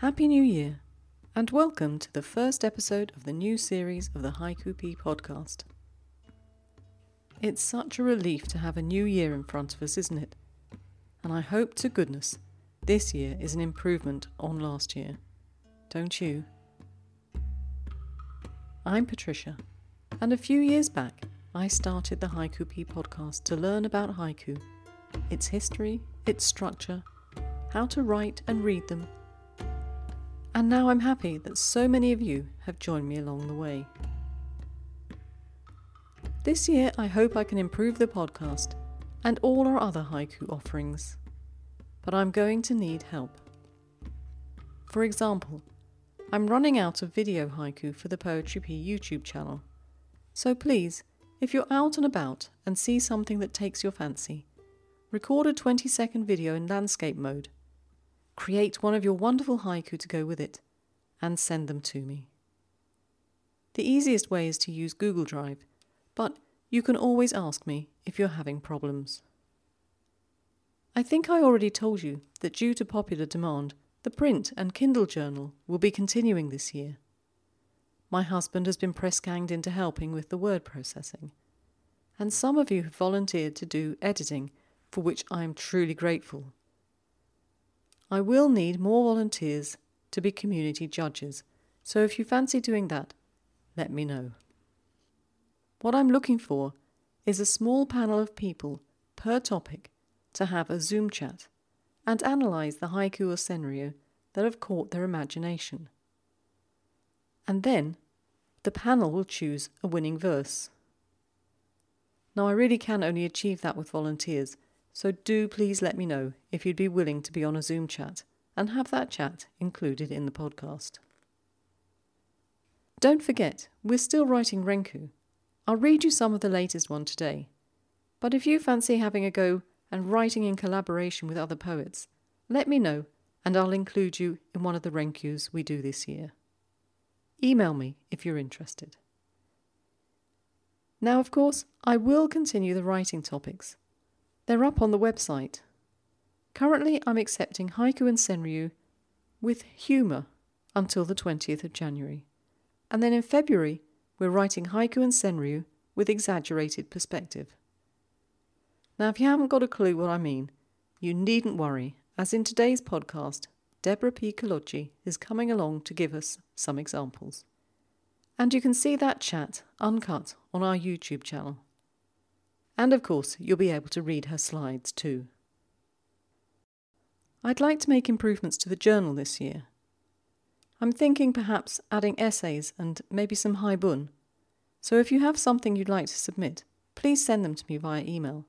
Happy New Year, and welcome to the first episode of the new series of the Haiku Pea podcast. It's such a relief to have a new year in front of us, isn't it? And I hope to goodness this year is an improvement on last year. Don't you? I'm Patricia, and a few years back I started the Haiku Pea podcast to learn about haiku, its history, its structure, how to write and read them. And now I'm happy that so many of you have joined me along the way. This year, I hope I can improve the podcast and all our other haiku offerings. But I'm going to need help. For example, I'm running out of video haiku for the Poetry Pea YouTube channel. So please, if you're out and about and see something that takes your fancy, record a 20 second video in landscape mode Create one of your wonderful haiku to go with it and send them to me. The easiest way is to use Google Drive, but you can always ask me if you're having problems. I think I already told you that due to popular demand, the print and Kindle journal will be continuing this year. My husband has been press ganged into helping with the word processing, and some of you have volunteered to do editing, for which I am truly grateful. I will need more volunteers to be community judges, so if you fancy doing that, let me know. What I'm looking for is a small panel of people per topic to have a Zoom chat and analyse the haiku or senryu that have caught their imagination. And then the panel will choose a winning verse. Now, I really can only achieve that with volunteers so do please let me know if you'd be willing to be on a Zoom chat and have that chat included in the podcast. Don't forget, we're still writing Renku. I'll read you some of the latest one today. But if you fancy having a go and writing in collaboration with other poets, let me know and I'll include you in one of the Renkus we do this year. Email me if you're interested. Now, of course, I will continue the writing topics, they're up on the website. Currently, I'm accepting haiku and senryu with humour until the 20th of January. And then in February, we're writing haiku and senryu with exaggerated perspective. Now, if you haven't got a clue what I mean, you needn't worry, as in today's podcast, Deborah P. Kolodji is coming along to give us some examples. And you can see that chat uncut on our YouTube channel. And of course, you'll be able to read her slides too. I'd like to make improvements to the journal this year. I'm thinking perhaps adding essays and maybe some haibun. So if you have something you'd like to submit, please send them to me via email.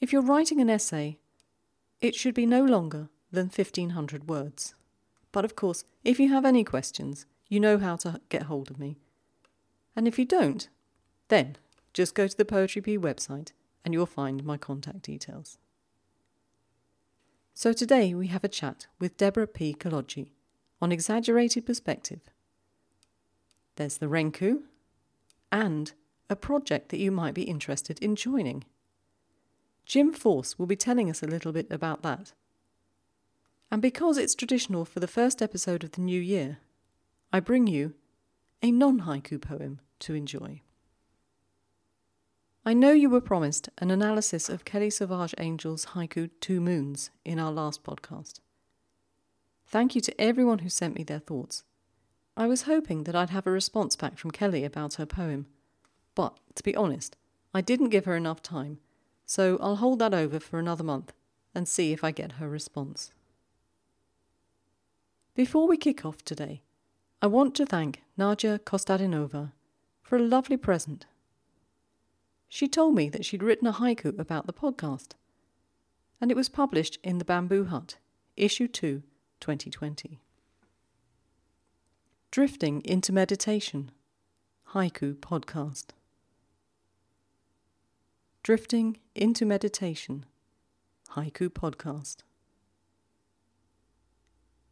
If you're writing an essay, it should be no longer than 1500 words. But of course, if you have any questions, you know how to get hold of me. And if you don't, then just go to the Poetry Pea website and you'll find my contact details. So today we have a chat with Deborah P. Kolodji on exaggerated perspective. There's the Renku and a project that you might be interested in joining. Jim Force will be telling us a little bit about that. And because it's traditional for the first episode of the new year, I bring you a non haiku poem to enjoy. I know you were promised an analysis of Kelly Sauvage Angel's haiku Two Moons in our last podcast. Thank you to everyone who sent me their thoughts. I was hoping that I'd have a response back from Kelly about her poem, but to be honest, I didn't give her enough time, so I'll hold that over for another month and see if I get her response. Before we kick off today, I want to thank Nadia Kostadinova for a lovely present she told me that she'd written a haiku about the podcast, and it was published in The Bamboo Hut, Issue 2, 2020. Drifting into Meditation, Haiku Podcast. Drifting into Meditation, Haiku Podcast.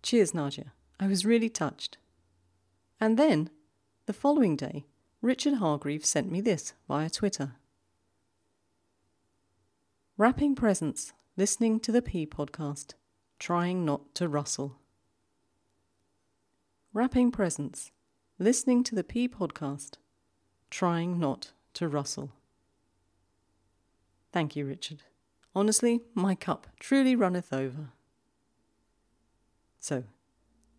Cheers, Nadia. I was really touched. And then, the following day, Richard Hargreaves sent me this via Twitter. Wrapping presents, listening to the Pea podcast, trying not to rustle. wrapping presents, listening to the Pea podcast, trying not to rustle. Thank you, Richard. Honestly, my cup truly runneth over. So,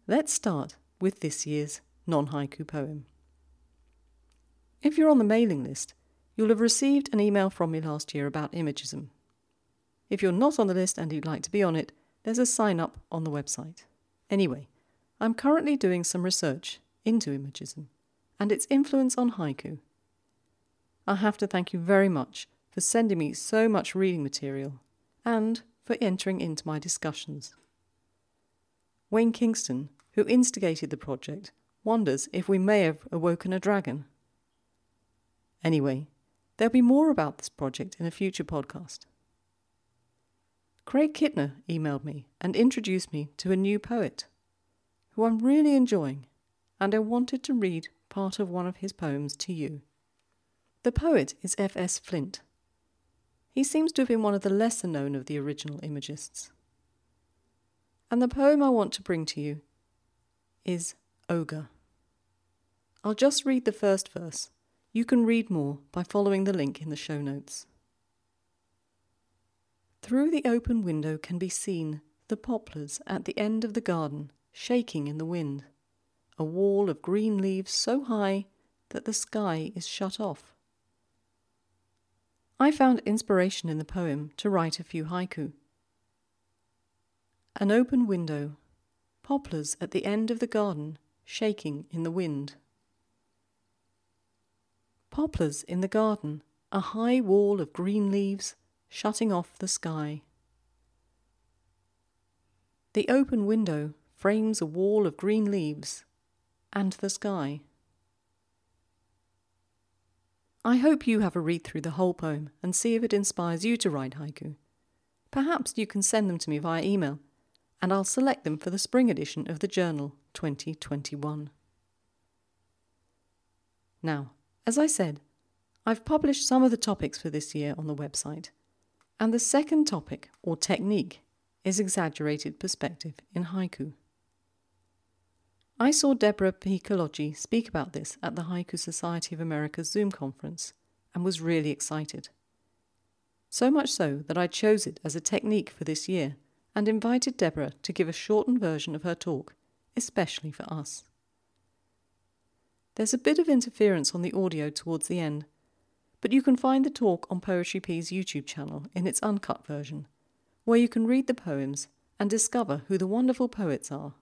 let's start with this year's non haiku poem. If you're on the mailing list, you'll have received an email from me last year about Imagism. If you're not on the list and you'd like to be on it, there's a sign up on the website. Anyway, I'm currently doing some research into Imagism and its influence on haiku. I have to thank you very much for sending me so much reading material and for entering into my discussions. Wayne Kingston, who instigated the project, wonders if we may have awoken a dragon. Anyway, there'll be more about this project in a future podcast. Craig Kittner emailed me and introduced me to a new poet who I'm really enjoying, and I wanted to read part of one of his poems to you. The poet is F.S. Flint. He seems to have been one of the lesser known of the original imagists. And the poem I want to bring to you is Ogre. I'll just read the first verse. You can read more by following the link in the show notes. Through the open window can be seen the poplars at the end of the garden shaking in the wind, a wall of green leaves so high that the sky is shut off. I found inspiration in the poem to write a few haiku. An open window, poplars at the end of the garden shaking in the wind. Poplars in the garden, a high wall of green leaves shutting off the sky. The open window frames a wall of green leaves and the sky. I hope you have a read through the whole poem and see if it inspires you to write haiku. Perhaps you can send them to me via email, and I'll select them for the spring edition of the Journal 2021. Now, as I said, I've published some of the topics for this year on the website, and the second topic, or technique, is exaggerated perspective in haiku. I saw Deborah P. Speak about this at the Haiku Society of America's Zoom conference and was really excited. So much so that I chose it as a technique for this year and invited Deborah to give a shortened version of her talk, especially for us. There's a bit of interference on the audio towards the end, but you can find the talk on Poetry Pea's YouTube channel in its uncut version, where you can read the poems and discover who the wonderful poets are.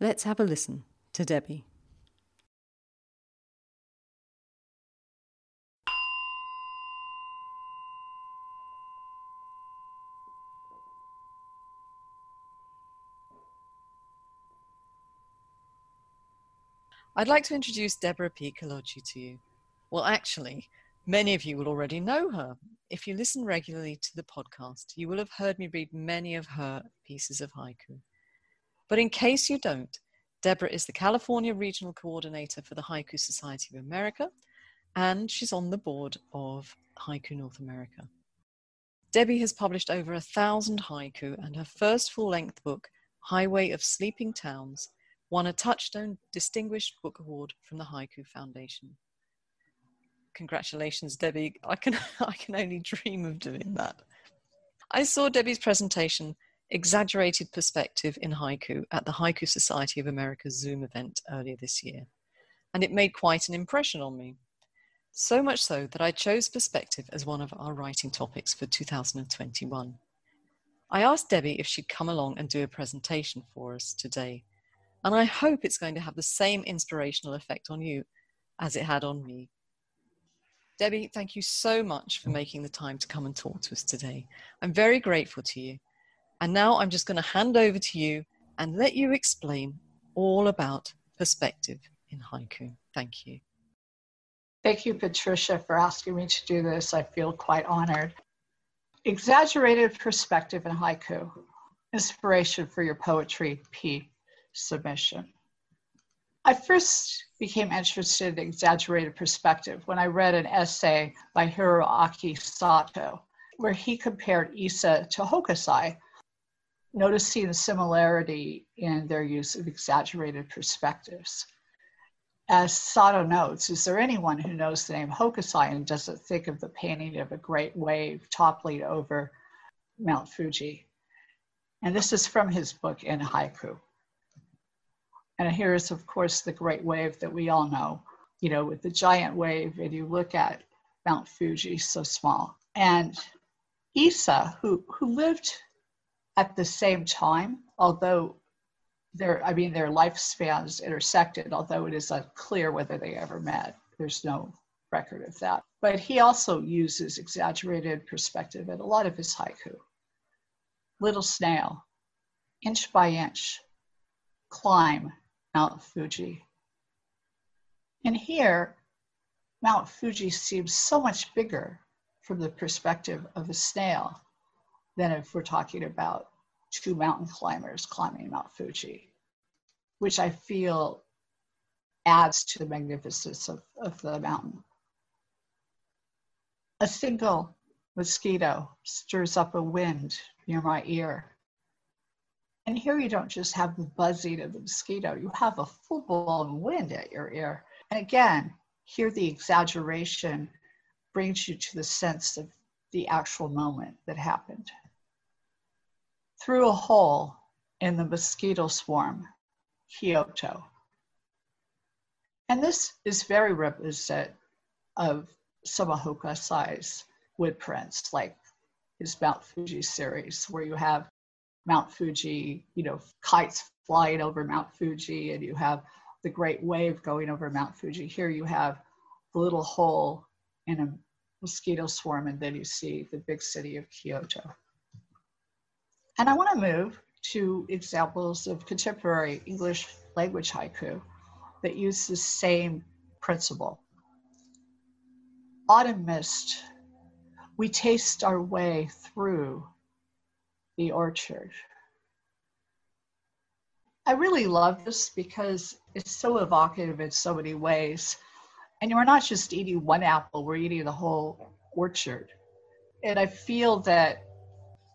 Let's have a listen to Debbie. I'd like to introduce Deborah P. Kolodji to you. Well, actually, many of you will already know her. If you listen regularly to the podcast, you will have heard me read many of her pieces of haiku. But in case you don't, Deborah is the California Regional Coordinator for the Haiku Society of America, and she's on the board of Haiku North America. Debbie has published over a thousand haiku, and her first full length book, Highway of Sleeping Towns, won a Touchstone Distinguished Book Award from the Haiku Foundation. Congratulations, Debbie. I can, I can only dream of doing that. I saw Debbie's presentation exaggerated perspective in haiku at the Haiku Society of America's Zoom event earlier this year, and it made quite an impression on me. So much so that I chose perspective as one of our writing topics for 2021. I asked Debbie if she'd come along and do a presentation for us today, and I hope it's going to have the same inspirational effect on you as it had on me. Debbie, thank you so much for mm. making the time to come and talk to us today. I'm very grateful to you and now I'm just going to hand over to you and let you explain all about perspective in haiku. Thank you. Thank you, Patricia, for asking me to do this. I feel quite honored. Exaggerated perspective in haiku, inspiration for your poetry Pea submission. I first became interested in exaggerated perspective when I read an essay by Hiroaki Sato, where he compared Issa to Hokusai, noticing the similarity in their use of exaggerated perspectives. As Sato notes, is there anyone who knows the name Hokusai and doesn't think of the painting of a great wave toppling over Mount Fuji? And this is from his book in haiku. And here is, of course, the great wave that we all know, you know, with the giant wave, and you look at Mount Fuji so small. And Issa, who, who lived at the same time, although their, I mean, their lifespans intersected, although it is unclear whether they ever met. There's no record of that. But he also uses exaggerated perspective in a lot of his haiku. Little snail, inch by inch, climb Mount Fuji. And here, Mount Fuji seems so much bigger from the perspective of a snail than if we're talking about two mountain climbers climbing Mount Fuji, which I feel adds to the magnificence of, of the mountain. A single mosquito stirs up a wind near my ear. And here you don't just have the buzzing of the mosquito, you have a full blown wind at your ear. And again, here the exaggeration brings you to the sense of the actual moment that happened. Through a hole in the mosquito swarm, Kyoto. And this is very reminiscent of Soma Hokusai's wood prints, like his Mount Fuji series, where you have Mount Fuji, you know, kites flying over Mount Fuji, and you have the great wave going over Mount Fuji. Here you have the little hole in a mosquito swarm, and then you see the big city of Kyoto. And I want to move to examples of contemporary English language haiku that use the same principle. Autumn mist, we taste our way through the orchard. I really love this because it's so evocative in so many ways. And we're not just eating one apple, we're eating the whole orchard. And I feel that,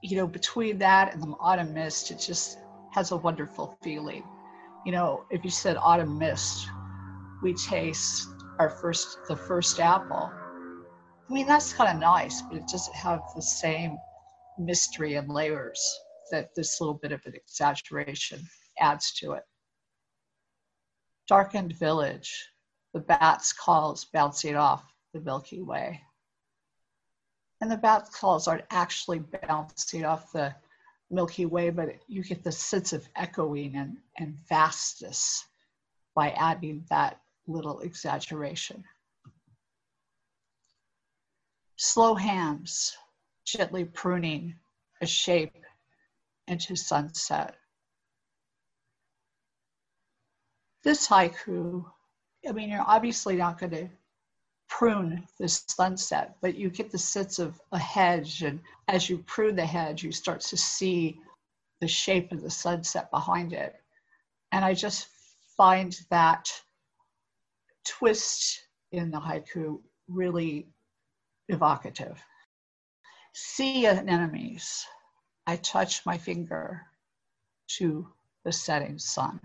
you know, between that and the autumn mist, it just has a wonderful feeling. You know, if you said autumn mist, we taste our first, the first apple. I mean, that's kind of nice, but it doesn't have the same mystery and layers that this little bit of an exaggeration adds to it. Darkened village, the bat's calls bouncing off the Milky Way. And the bat's calls aren't actually bouncing off the Milky Way, but you get the sense of echoing and, and vastness by adding that little exaggeration. Slow hands, gently pruning a shape into sunset. This haiku, I mean, you're obviously not going to prune the sunset, but you get the sense of a hedge. And as you prune the hedge, you start to see the shape of the sunset behind it. And I just find that twist in the haiku really evocative. Sea anemones, I touch my finger to the setting sun.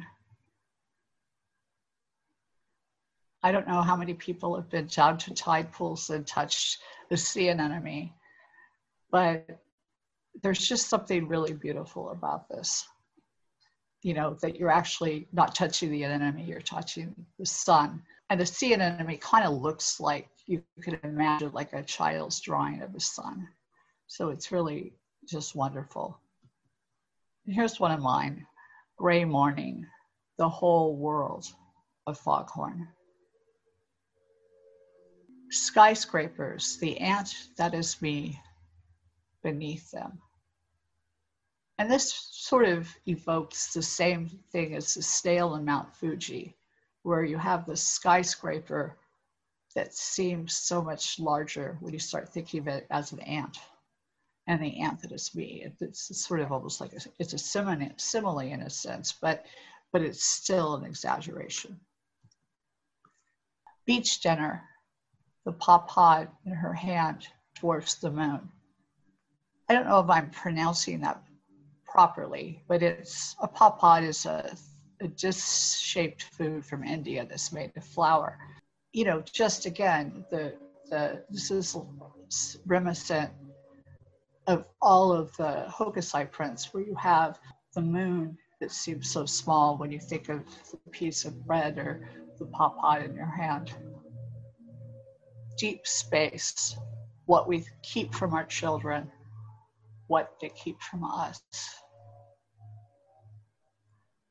I don't know how many people have been down to tide pools and touched the sea anemone, but there's just something really beautiful about this. You know, that you're actually not touching the anemone, you're touching the sun. And the sea anemone kind of looks like you could imagine like a child's drawing of the sun. So it's really just wonderful. And here's one of mine Gray Morning, the whole world of foghorn skyscrapers, the ant that is me beneath them. And this sort of evokes the same thing as the snail in Mount Fuji, where you have the skyscraper that seems so much larger when you start thinking of it as an ant. And the ant that is me. It's sort of almost like a, it's a simile, simile in a sense, but but it's still an exaggeration. Beach dinner the pod in her hand dwarfs the moon. I don't know if I'm pronouncing that properly, but it's a papad is a, a disc-shaped food from India that's made of flour. You know, just again, the the this is reminiscent of all of the Hokusai prints where you have the moon that seems so small when you think of the piece of bread or the papad in your hand. Deep space, what we keep from our children, what they keep from us.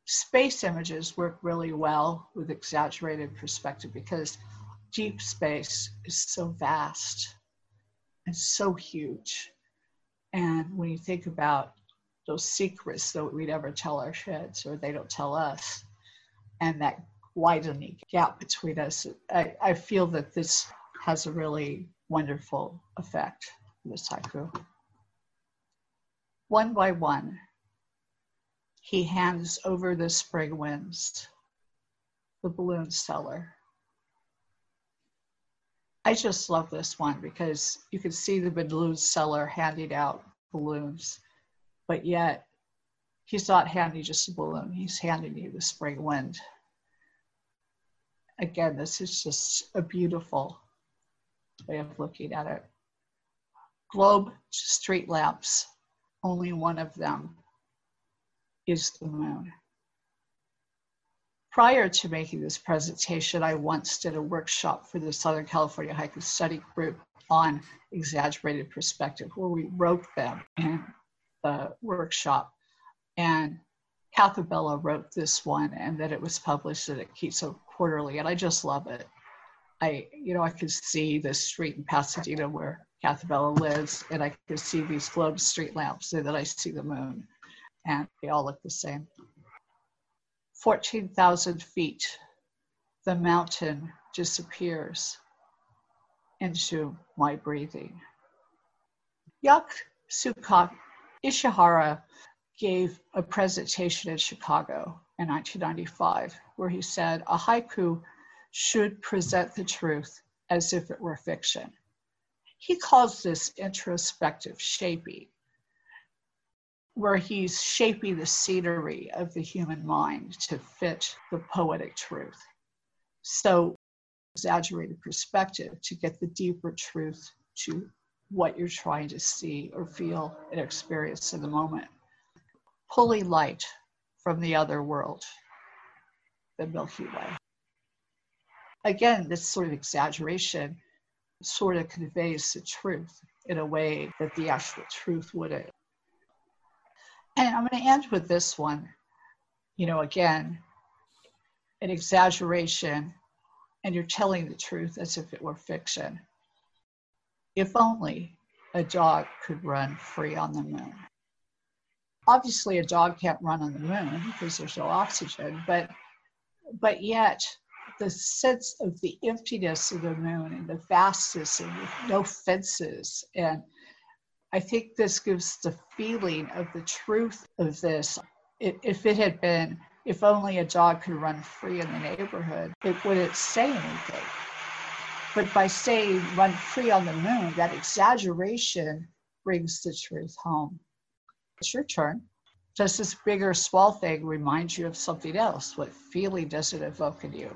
Space images work really well with exaggerated perspective because deep space is so vast and so huge. And when you think about those secrets that we never tell our kids or they don't tell us, and that widening gap between us, I, I feel that this has a really wonderful effect, this haiku. One by one, he hands over the spring winds, the balloon seller. I just love this one because you can see the balloon seller handing out balloons, but yet he's not handing just a balloon, he's handing you the spring wind. Again, this is just a beautiful way of looking at it. Globe street lamps, only one of them is the moon. Prior to making this presentation, I once did a workshop for the Southern California Haiku Study Group on exaggerated perspective, where we wrote them in the workshop. And Kathabela wrote this one, and that it was published at Akitsu Quarterly, and I just love it. I, you know, I could see the street in Pasadena where Kathabela lives, and I could see these globe street lamps, and then I see the moon, and they all look the same. 14,000 feet, the mountain disappears into my breathing. Yatsuka Ishihara gave a presentation in Chicago in 1995 where he said a haiku should present the truth as if it were fiction. He calls this introspective shaping where he's shaping the scenery of the human mind to fit the poetic truth. So, exaggerated perspective to get the deeper truth to what you're trying to see or feel and experience in the moment. Pulling light from the other world, the Milky Way. Again, this sort of exaggeration sort of conveys the truth in a way that the actual truth wouldn't. And I'm going to end with this one. You know, again, an exaggeration, and you're telling the truth as if it were fiction. If only a dog could run free on the moon. Obviously, a dog can't run on the moon because there's no oxygen, but but yet the sense of the emptiness of the moon and the vastness and no fences and I think this gives the feeling of the truth of this. It, if it had been, if only a dog could run free in the neighborhood, it wouldn't say anything. But by saying run free on the moon, that exaggeration brings the truth home. It's your turn. Does this bigger small thing remind you of something else? What feeling does it evoke in you?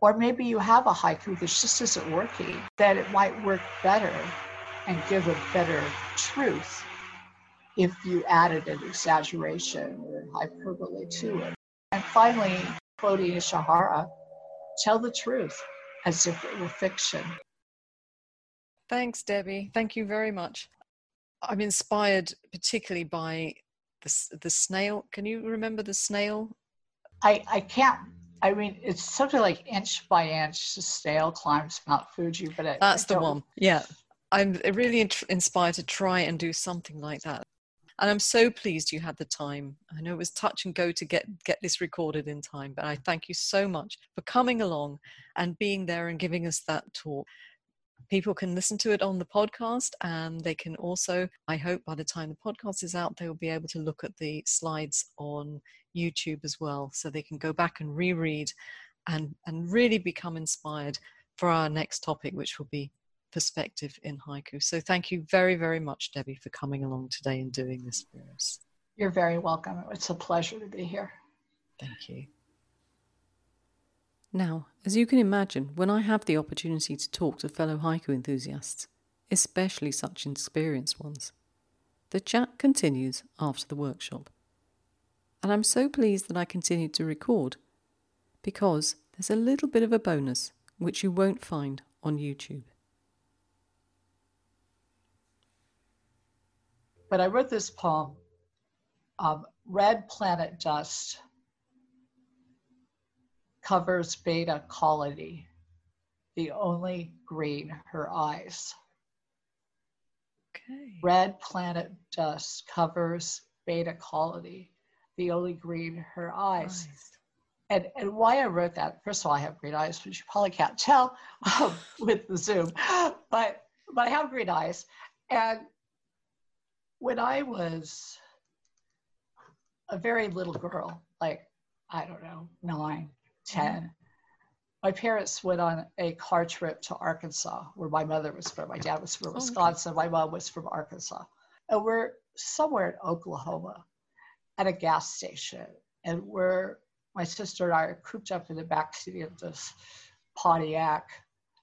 Or maybe you have a haiku that just isn't working, that it might work better and give a better truth if you added an exaggeration or hyperbole to it. And finally, quoting Ishihara, tell the truth as if it were fiction. Thanks, Debbie. Thank you very much. I'm inspired particularly by the, the snail. Can you remember the snail? I, I can't. I mean, it's something like inch by inch, the snail climbs Mount Fuji, but I, that's I the one. Yeah, I'm really inspired to try and do something like that. And I'm so pleased you had the time. I know it was touch and go to get, get this recorded in time, but I thank you so much for coming along and being there and giving us that talk. People can listen to it on the podcast, and they can also, I hope by the time the podcast is out, they will be able to look at the slides on YouTube as well. So they can go back and reread and, and really become inspired for our next topic, which will be perspective in haiku. So thank you very, very much, Debbie, for coming along today and doing this for us. You're very welcome. It's a pleasure to be here. Thank you. Now, as you can imagine, when I have the opportunity to talk to fellow haiku enthusiasts, especially such experienced ones, the chat continues after the workshop. And I'm so pleased that I continued to record because there's a little bit of a bonus which you won't find on YouTube. When I wrote this poem, um, red planet dust covers beta colony, the only green her eyes. Okay. Red planet dust covers beta colony, the only green her eyes. Nice. And, and why I wrote that, first of all, I have green eyes, which you probably can't tell um, with the Zoom, but, but I have green eyes. And when I was a very little girl, like, I don't know, nine, mm-hmm. 10, my parents went on a car trip to Arkansas, where my mother was from. My dad was from. Oh, Wisconsin, my mom was from Arkansas. And we're somewhere in Oklahoma at a gas station. And we're, my sister and I are cooped up in the back seat of this Pontiac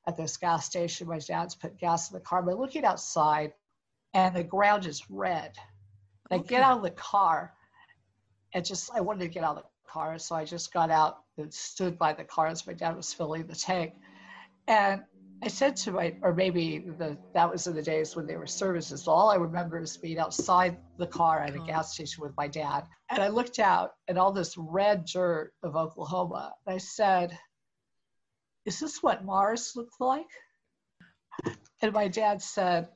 at this gas station. My dad's put gas in the car. We're looking outside, and the ground is red. And I get out of the car, and just, I wanted to get out of the car. So I just got out and stood by the car as my dad was filling the tank. And I said to my, or maybe the, that was in the days when there were services. All I remember is being outside the car at a oh. gas station with my dad. And I looked out at all this red dirt of Oklahoma. And I said, Is this what Mars looked like? And my dad said,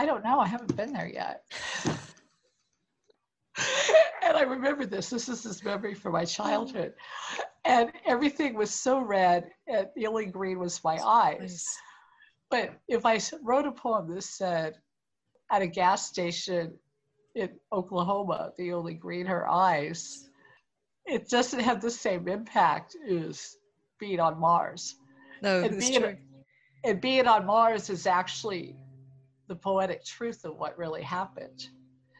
I don't know. I haven't been there yet. and I remember this. This is this memory from my childhood. And everything was so red, and the only green was my eyes. But if I wrote a poem that said, at a gas station in Oklahoma, the only green her eyes, it doesn't have the same impact as being on Mars. No, And it's being, true. and being on Mars is actually the poetic truth of what really happened.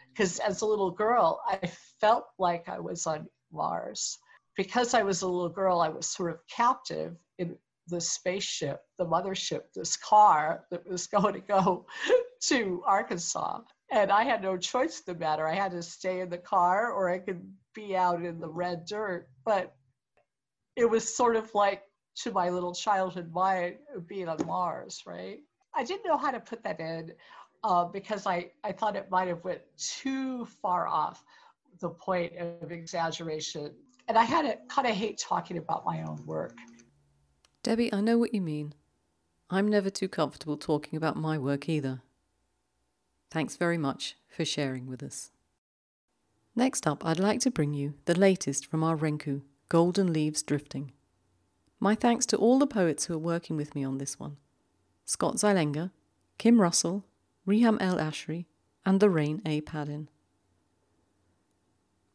Because as a little girl, I felt like I was on Mars. Because I was a little girl, I was sort of captive in the spaceship, the mothership, this car that was going to go to Arkansas. And I had no choice in the matter. I had to stay in the car or I could be out in the red dirt. But it was sort of like to my little childhood mind being on Mars, right? I didn't know how to put that in uh, because I, I thought it might have went too far off the point of exaggeration. And I had to kind of hate talking about my own work. Debbie, I know what you mean. I'm never too comfortable talking about my work either. Thanks very much for sharing with us. Next up, I'd like to bring you the latest from our Renku, Golden Leaves Drifting. My thanks to all the poets who are working with me on this one Scott Zylenga, Kim Russell, Reham El Ashri, and Lorraine A. Padden.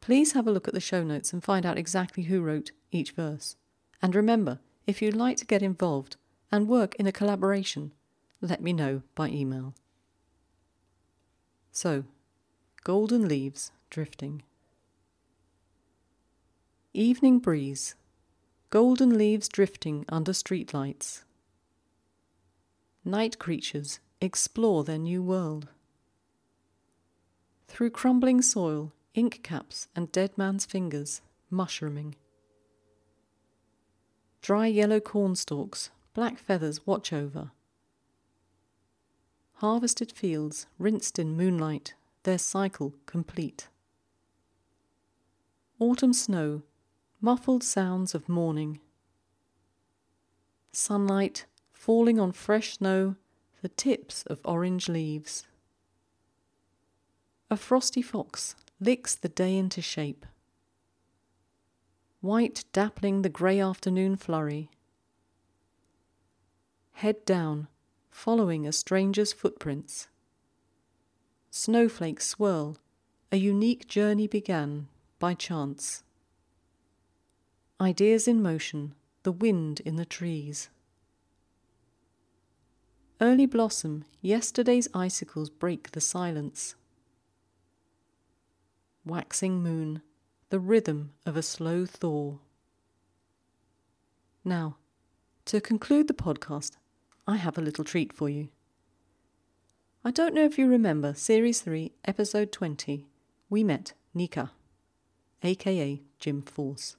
Please have a look at the show notes and find out exactly who wrote each verse. And remember, if you'd like to get involved and work in a collaboration, let me know by email. So, golden leaves drifting. Evening breeze, golden leaves drifting under streetlights. Night creatures explore their new world. Through crumbling soil, ink caps and dead man's fingers mushrooming. Dry yellow corn stalks, black feathers watch over. Harvested fields, rinsed in moonlight, their cycle complete. Autumn snow, muffled sounds of morning. Sunlight falling on fresh snow, the tips of orange leaves. A frosty fox licks the day into shape. White dappling the grey afternoon flurry. Head down, following a stranger's footprints. Snowflakes swirl, a unique journey began by chance. Ideas in motion, the wind in the trees. Early blossom, yesterday's icicles break the silence. waxing moon, the rhythm of a slow thaw. Now, to conclude the podcast, I have a little treat for you. I don't know if you remember Series 3, Episode 20. We met Nika, aka Jim Force.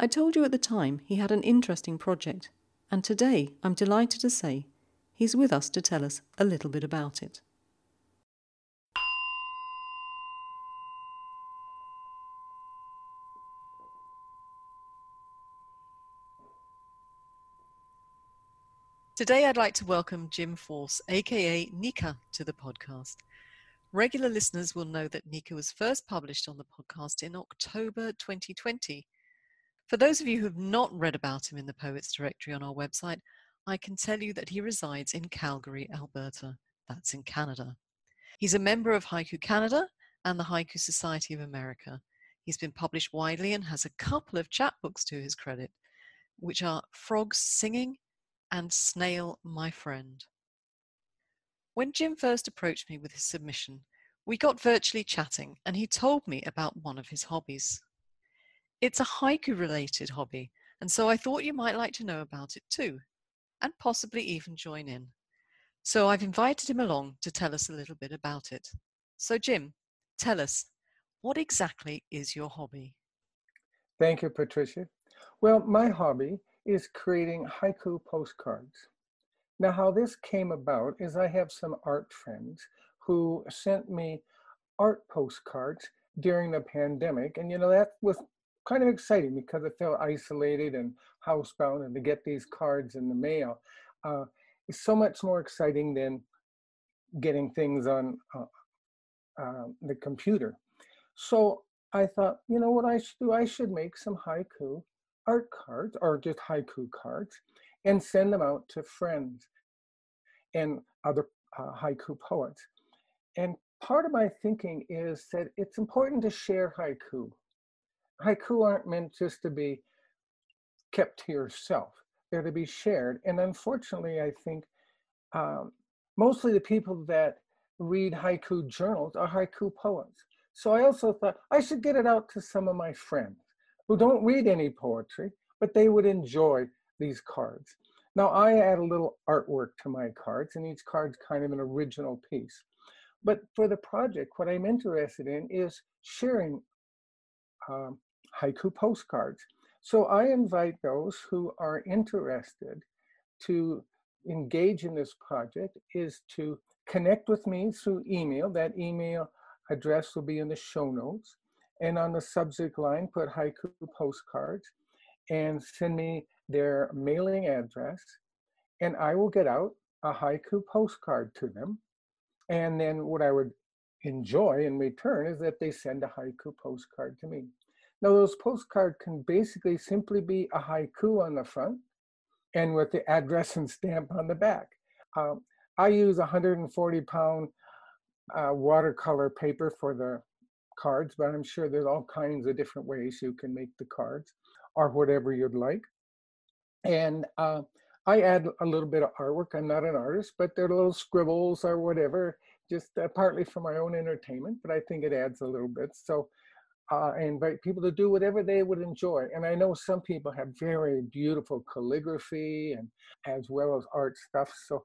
I told you at the time he had an interesting project, and today I'm delighted to say he's with us to tell us a little bit about it. Today, I'd like to welcome Jim Force, aka Nika, to the podcast. Regular listeners will know that Nika was first published on the podcast in October 2020. For those of you who have not read about him in the Poets Directory on our website, I can tell you that he resides in Calgary, Alberta. That's in Canada. He's a member of Haiku Canada and the Haiku Society of America. He's been published widely and has a couple of chapbooks to his credit, which are Frogs Singing and Snail My Friend. When Jim first approached me with his submission, we got virtually chatting and he told me about one of his hobbies. It's a haiku related hobby, and so I thought you might like to know about it too, and possibly even join in. So I've invited him along to tell us a little bit about it. So, Jim, tell us, what exactly is your hobby? Thank you, Patricia. Well, my hobby is creating haiku postcards. Now, how this came about is I have some art friends who sent me art postcards during the pandemic. And, you know, that was kind of exciting because I felt isolated and housebound, and to get these cards in the mail uh, is so much more exciting than getting things on uh, uh, the computer. So I thought, you know what I should do? I should make some haiku art cards or just haiku cards and send them out to friends and other uh, haiku poets. And part of my thinking is that it's important to share haiku. Haiku aren't meant just to be kept to yourself, they're to be shared. And unfortunately, I think um, mostly the people that read haiku journals are haiku poets. So I also thought I should get it out to some of my friends who don't read any poetry, but they would enjoy these cards. Now I add a little artwork to my cards and each card's kind of an original piece. But for the project, what I'm interested in is sharing um, haiku postcards. So I invite those who are interested to engage in this project is to connect with me through email. That email address will be in the show notes and on the subject line put haiku postcards and send me their mailing address and I will get out a haiku postcard to them. And then what I would enjoy in return is that they send a haiku postcard to me. Now those postcards can basically simply be a haiku on the front and with the address and stamp on the back. Um, I use 140 pound uh, watercolor paper for the cards, but I'm sure there's all kinds of different ways you can make the cards or whatever you'd like. And uh, I add a little bit of artwork. I'm not an artist, but they're little scribbles or whatever, just uh, partly for my own entertainment, but I think it adds a little bit. So uh, I invite people to do whatever they would enjoy. And I know some people have very beautiful calligraphy and as well as art stuff. So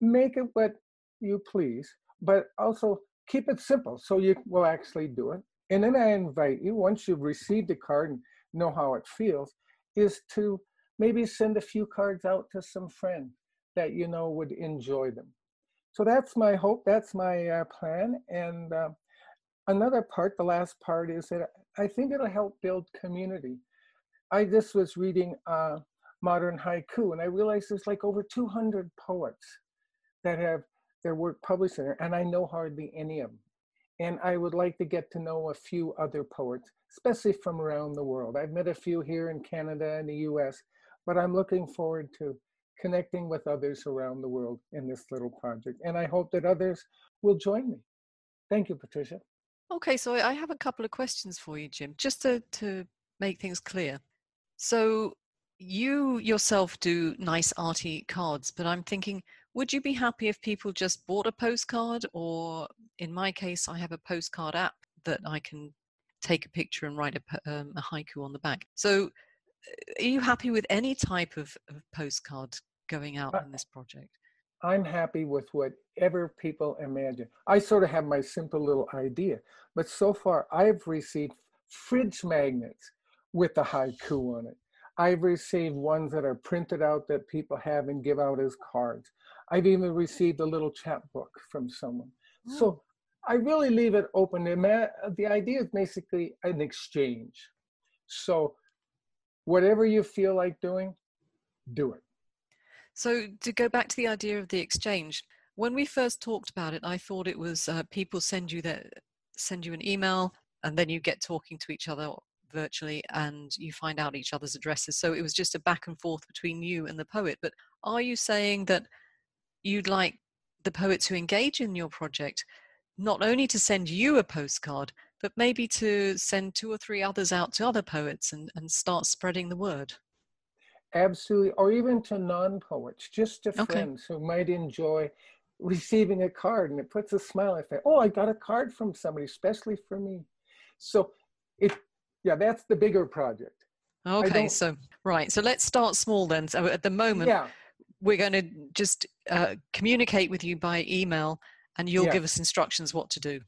make it what you please, but also keep it simple so you will actually do it. And then I invite you, once you've received the card and know how it feels, is to maybe send a few cards out to some friends that you know would enjoy them. So that's my hope, that's my uh, plan. And uh, another part, the last part, is that I think it'll help build community. I just was reading uh, Modern Haiku, and I realized there's like over 200 poets that have their work published in there, and I know hardly any of them. And I would like to get to know a few other poets, especially from around the world. I've met a few here in Canada and the US, but I'm looking forward to connecting with others around the world in this little project. And I hope that others will join me. Thank you, Patricia. Okay, so I have a couple of questions for you, Jim, just to, to make things clear. So you yourself do nice arty cards, but I'm thinking would you be happy if people just bought a postcard? Or in my case, I have a postcard app that I can take a picture and write a, um, a haiku on the back. So, uh, are you happy with any type of, of postcard going out in this project? I'm happy with whatever people imagine. I sort of have my simple little idea, but so far I've received fridge magnets with the haiku on it. I've received ones that are printed out that people have and give out as cards. I've even received a little chapbook from someone. Oh. So I really leave it open. The idea is basically an exchange. So whatever you feel like doing, do it. So to go back to the idea of the exchange, when we first talked about it, I thought it was uh, people send you that send you an email and then you get talking to each other virtually and you find out each other's addresses. So it was just a back and forth between you and the poet. But are you saying that you'd like the poets who engage in your project not only to send you a postcard, but maybe to send two or three others out to other poets and, and start spreading the word? Absolutely, or even to non poets, just to okay. friends who might enjoy receiving a card and it puts a smile on their. Oh, I got a card from somebody, especially for me. So it yeah, that's the bigger project. Okay, so right. So let's start small then. So at the moment, yeah. we're going to just uh, communicate with you by email and you'll yeah. give us instructions what to do.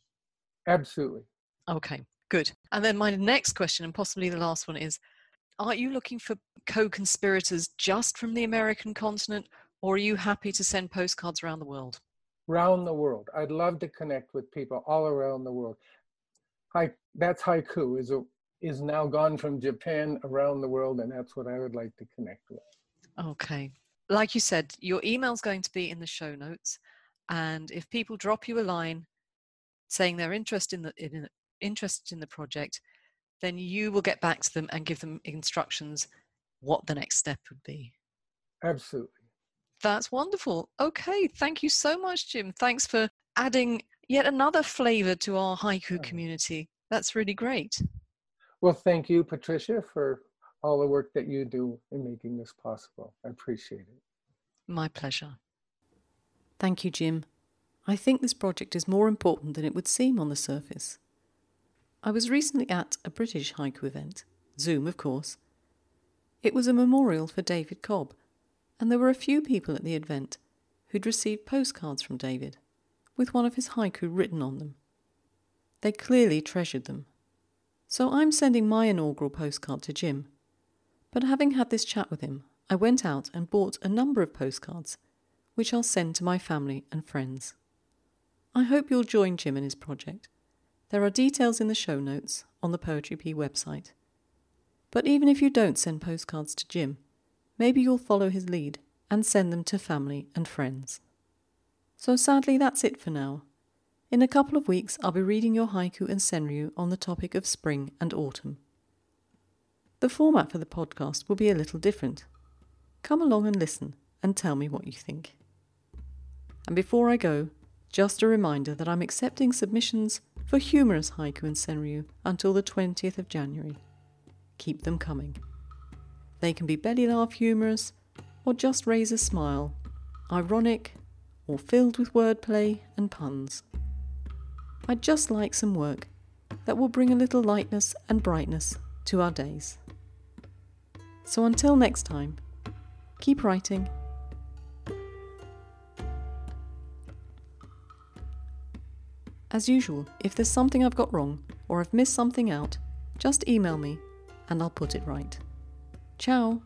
Absolutely. Okay, good. And then my next question, and possibly the last one, is Are you looking for co conspirators just from the American continent, or are you happy to send postcards around the world? Around the world. I'd love to connect with people all around the world. Hi, that's haiku is a is now gone from Japan around the world, and that's what I would like to connect with. Okay. Like you said, your email is going to be in the show notes. And if people drop you a line saying they're interested in the, in, interested in the project, then you will get back to them and give them instructions what the next step would be. Absolutely. That's wonderful. Okay. Thank you so much, Jim. Thanks for adding yet another flavor to our haiku uh-huh. community. That's really great. Well, thank you, Patricia, for all the work that you do in making this possible. I appreciate it. My pleasure. Thank you, Jim. I think this project is more important than it would seem on the surface. I was recently at a British haiku event, Zoom, of course. It was a memorial for David Cobb, and there were a few people at the event who'd received postcards from David with one of his haiku written on them. They clearly treasured them so I'm sending my inaugural postcard to Jim. But having had this chat with him, I went out and bought a number of postcards, which I'll send to my family and friends. I hope you'll join Jim in his project. There are details in the show notes on the Poetry Pea website. But even if you don't send postcards to Jim, maybe you'll follow his lead and send them to family and friends. So sadly, that's it for now. In a couple of weeks, I'll be reading your haiku and senryu on the topic of spring and autumn. The format for the podcast will be a little different. Come along and listen and tell me what you think. And before I go, just a reminder that I'm accepting submissions for humorous haiku and senryu until the 20th of January. Keep them coming. They can be belly laugh humorous, or just raise a smile, ironic, or filled with wordplay and puns. I'd just like some work that will bring a little lightness and brightness to our days. So until next time, keep writing. As usual, if there's something I've got wrong or I've missed something out, just email me and I'll put it right. Ciao!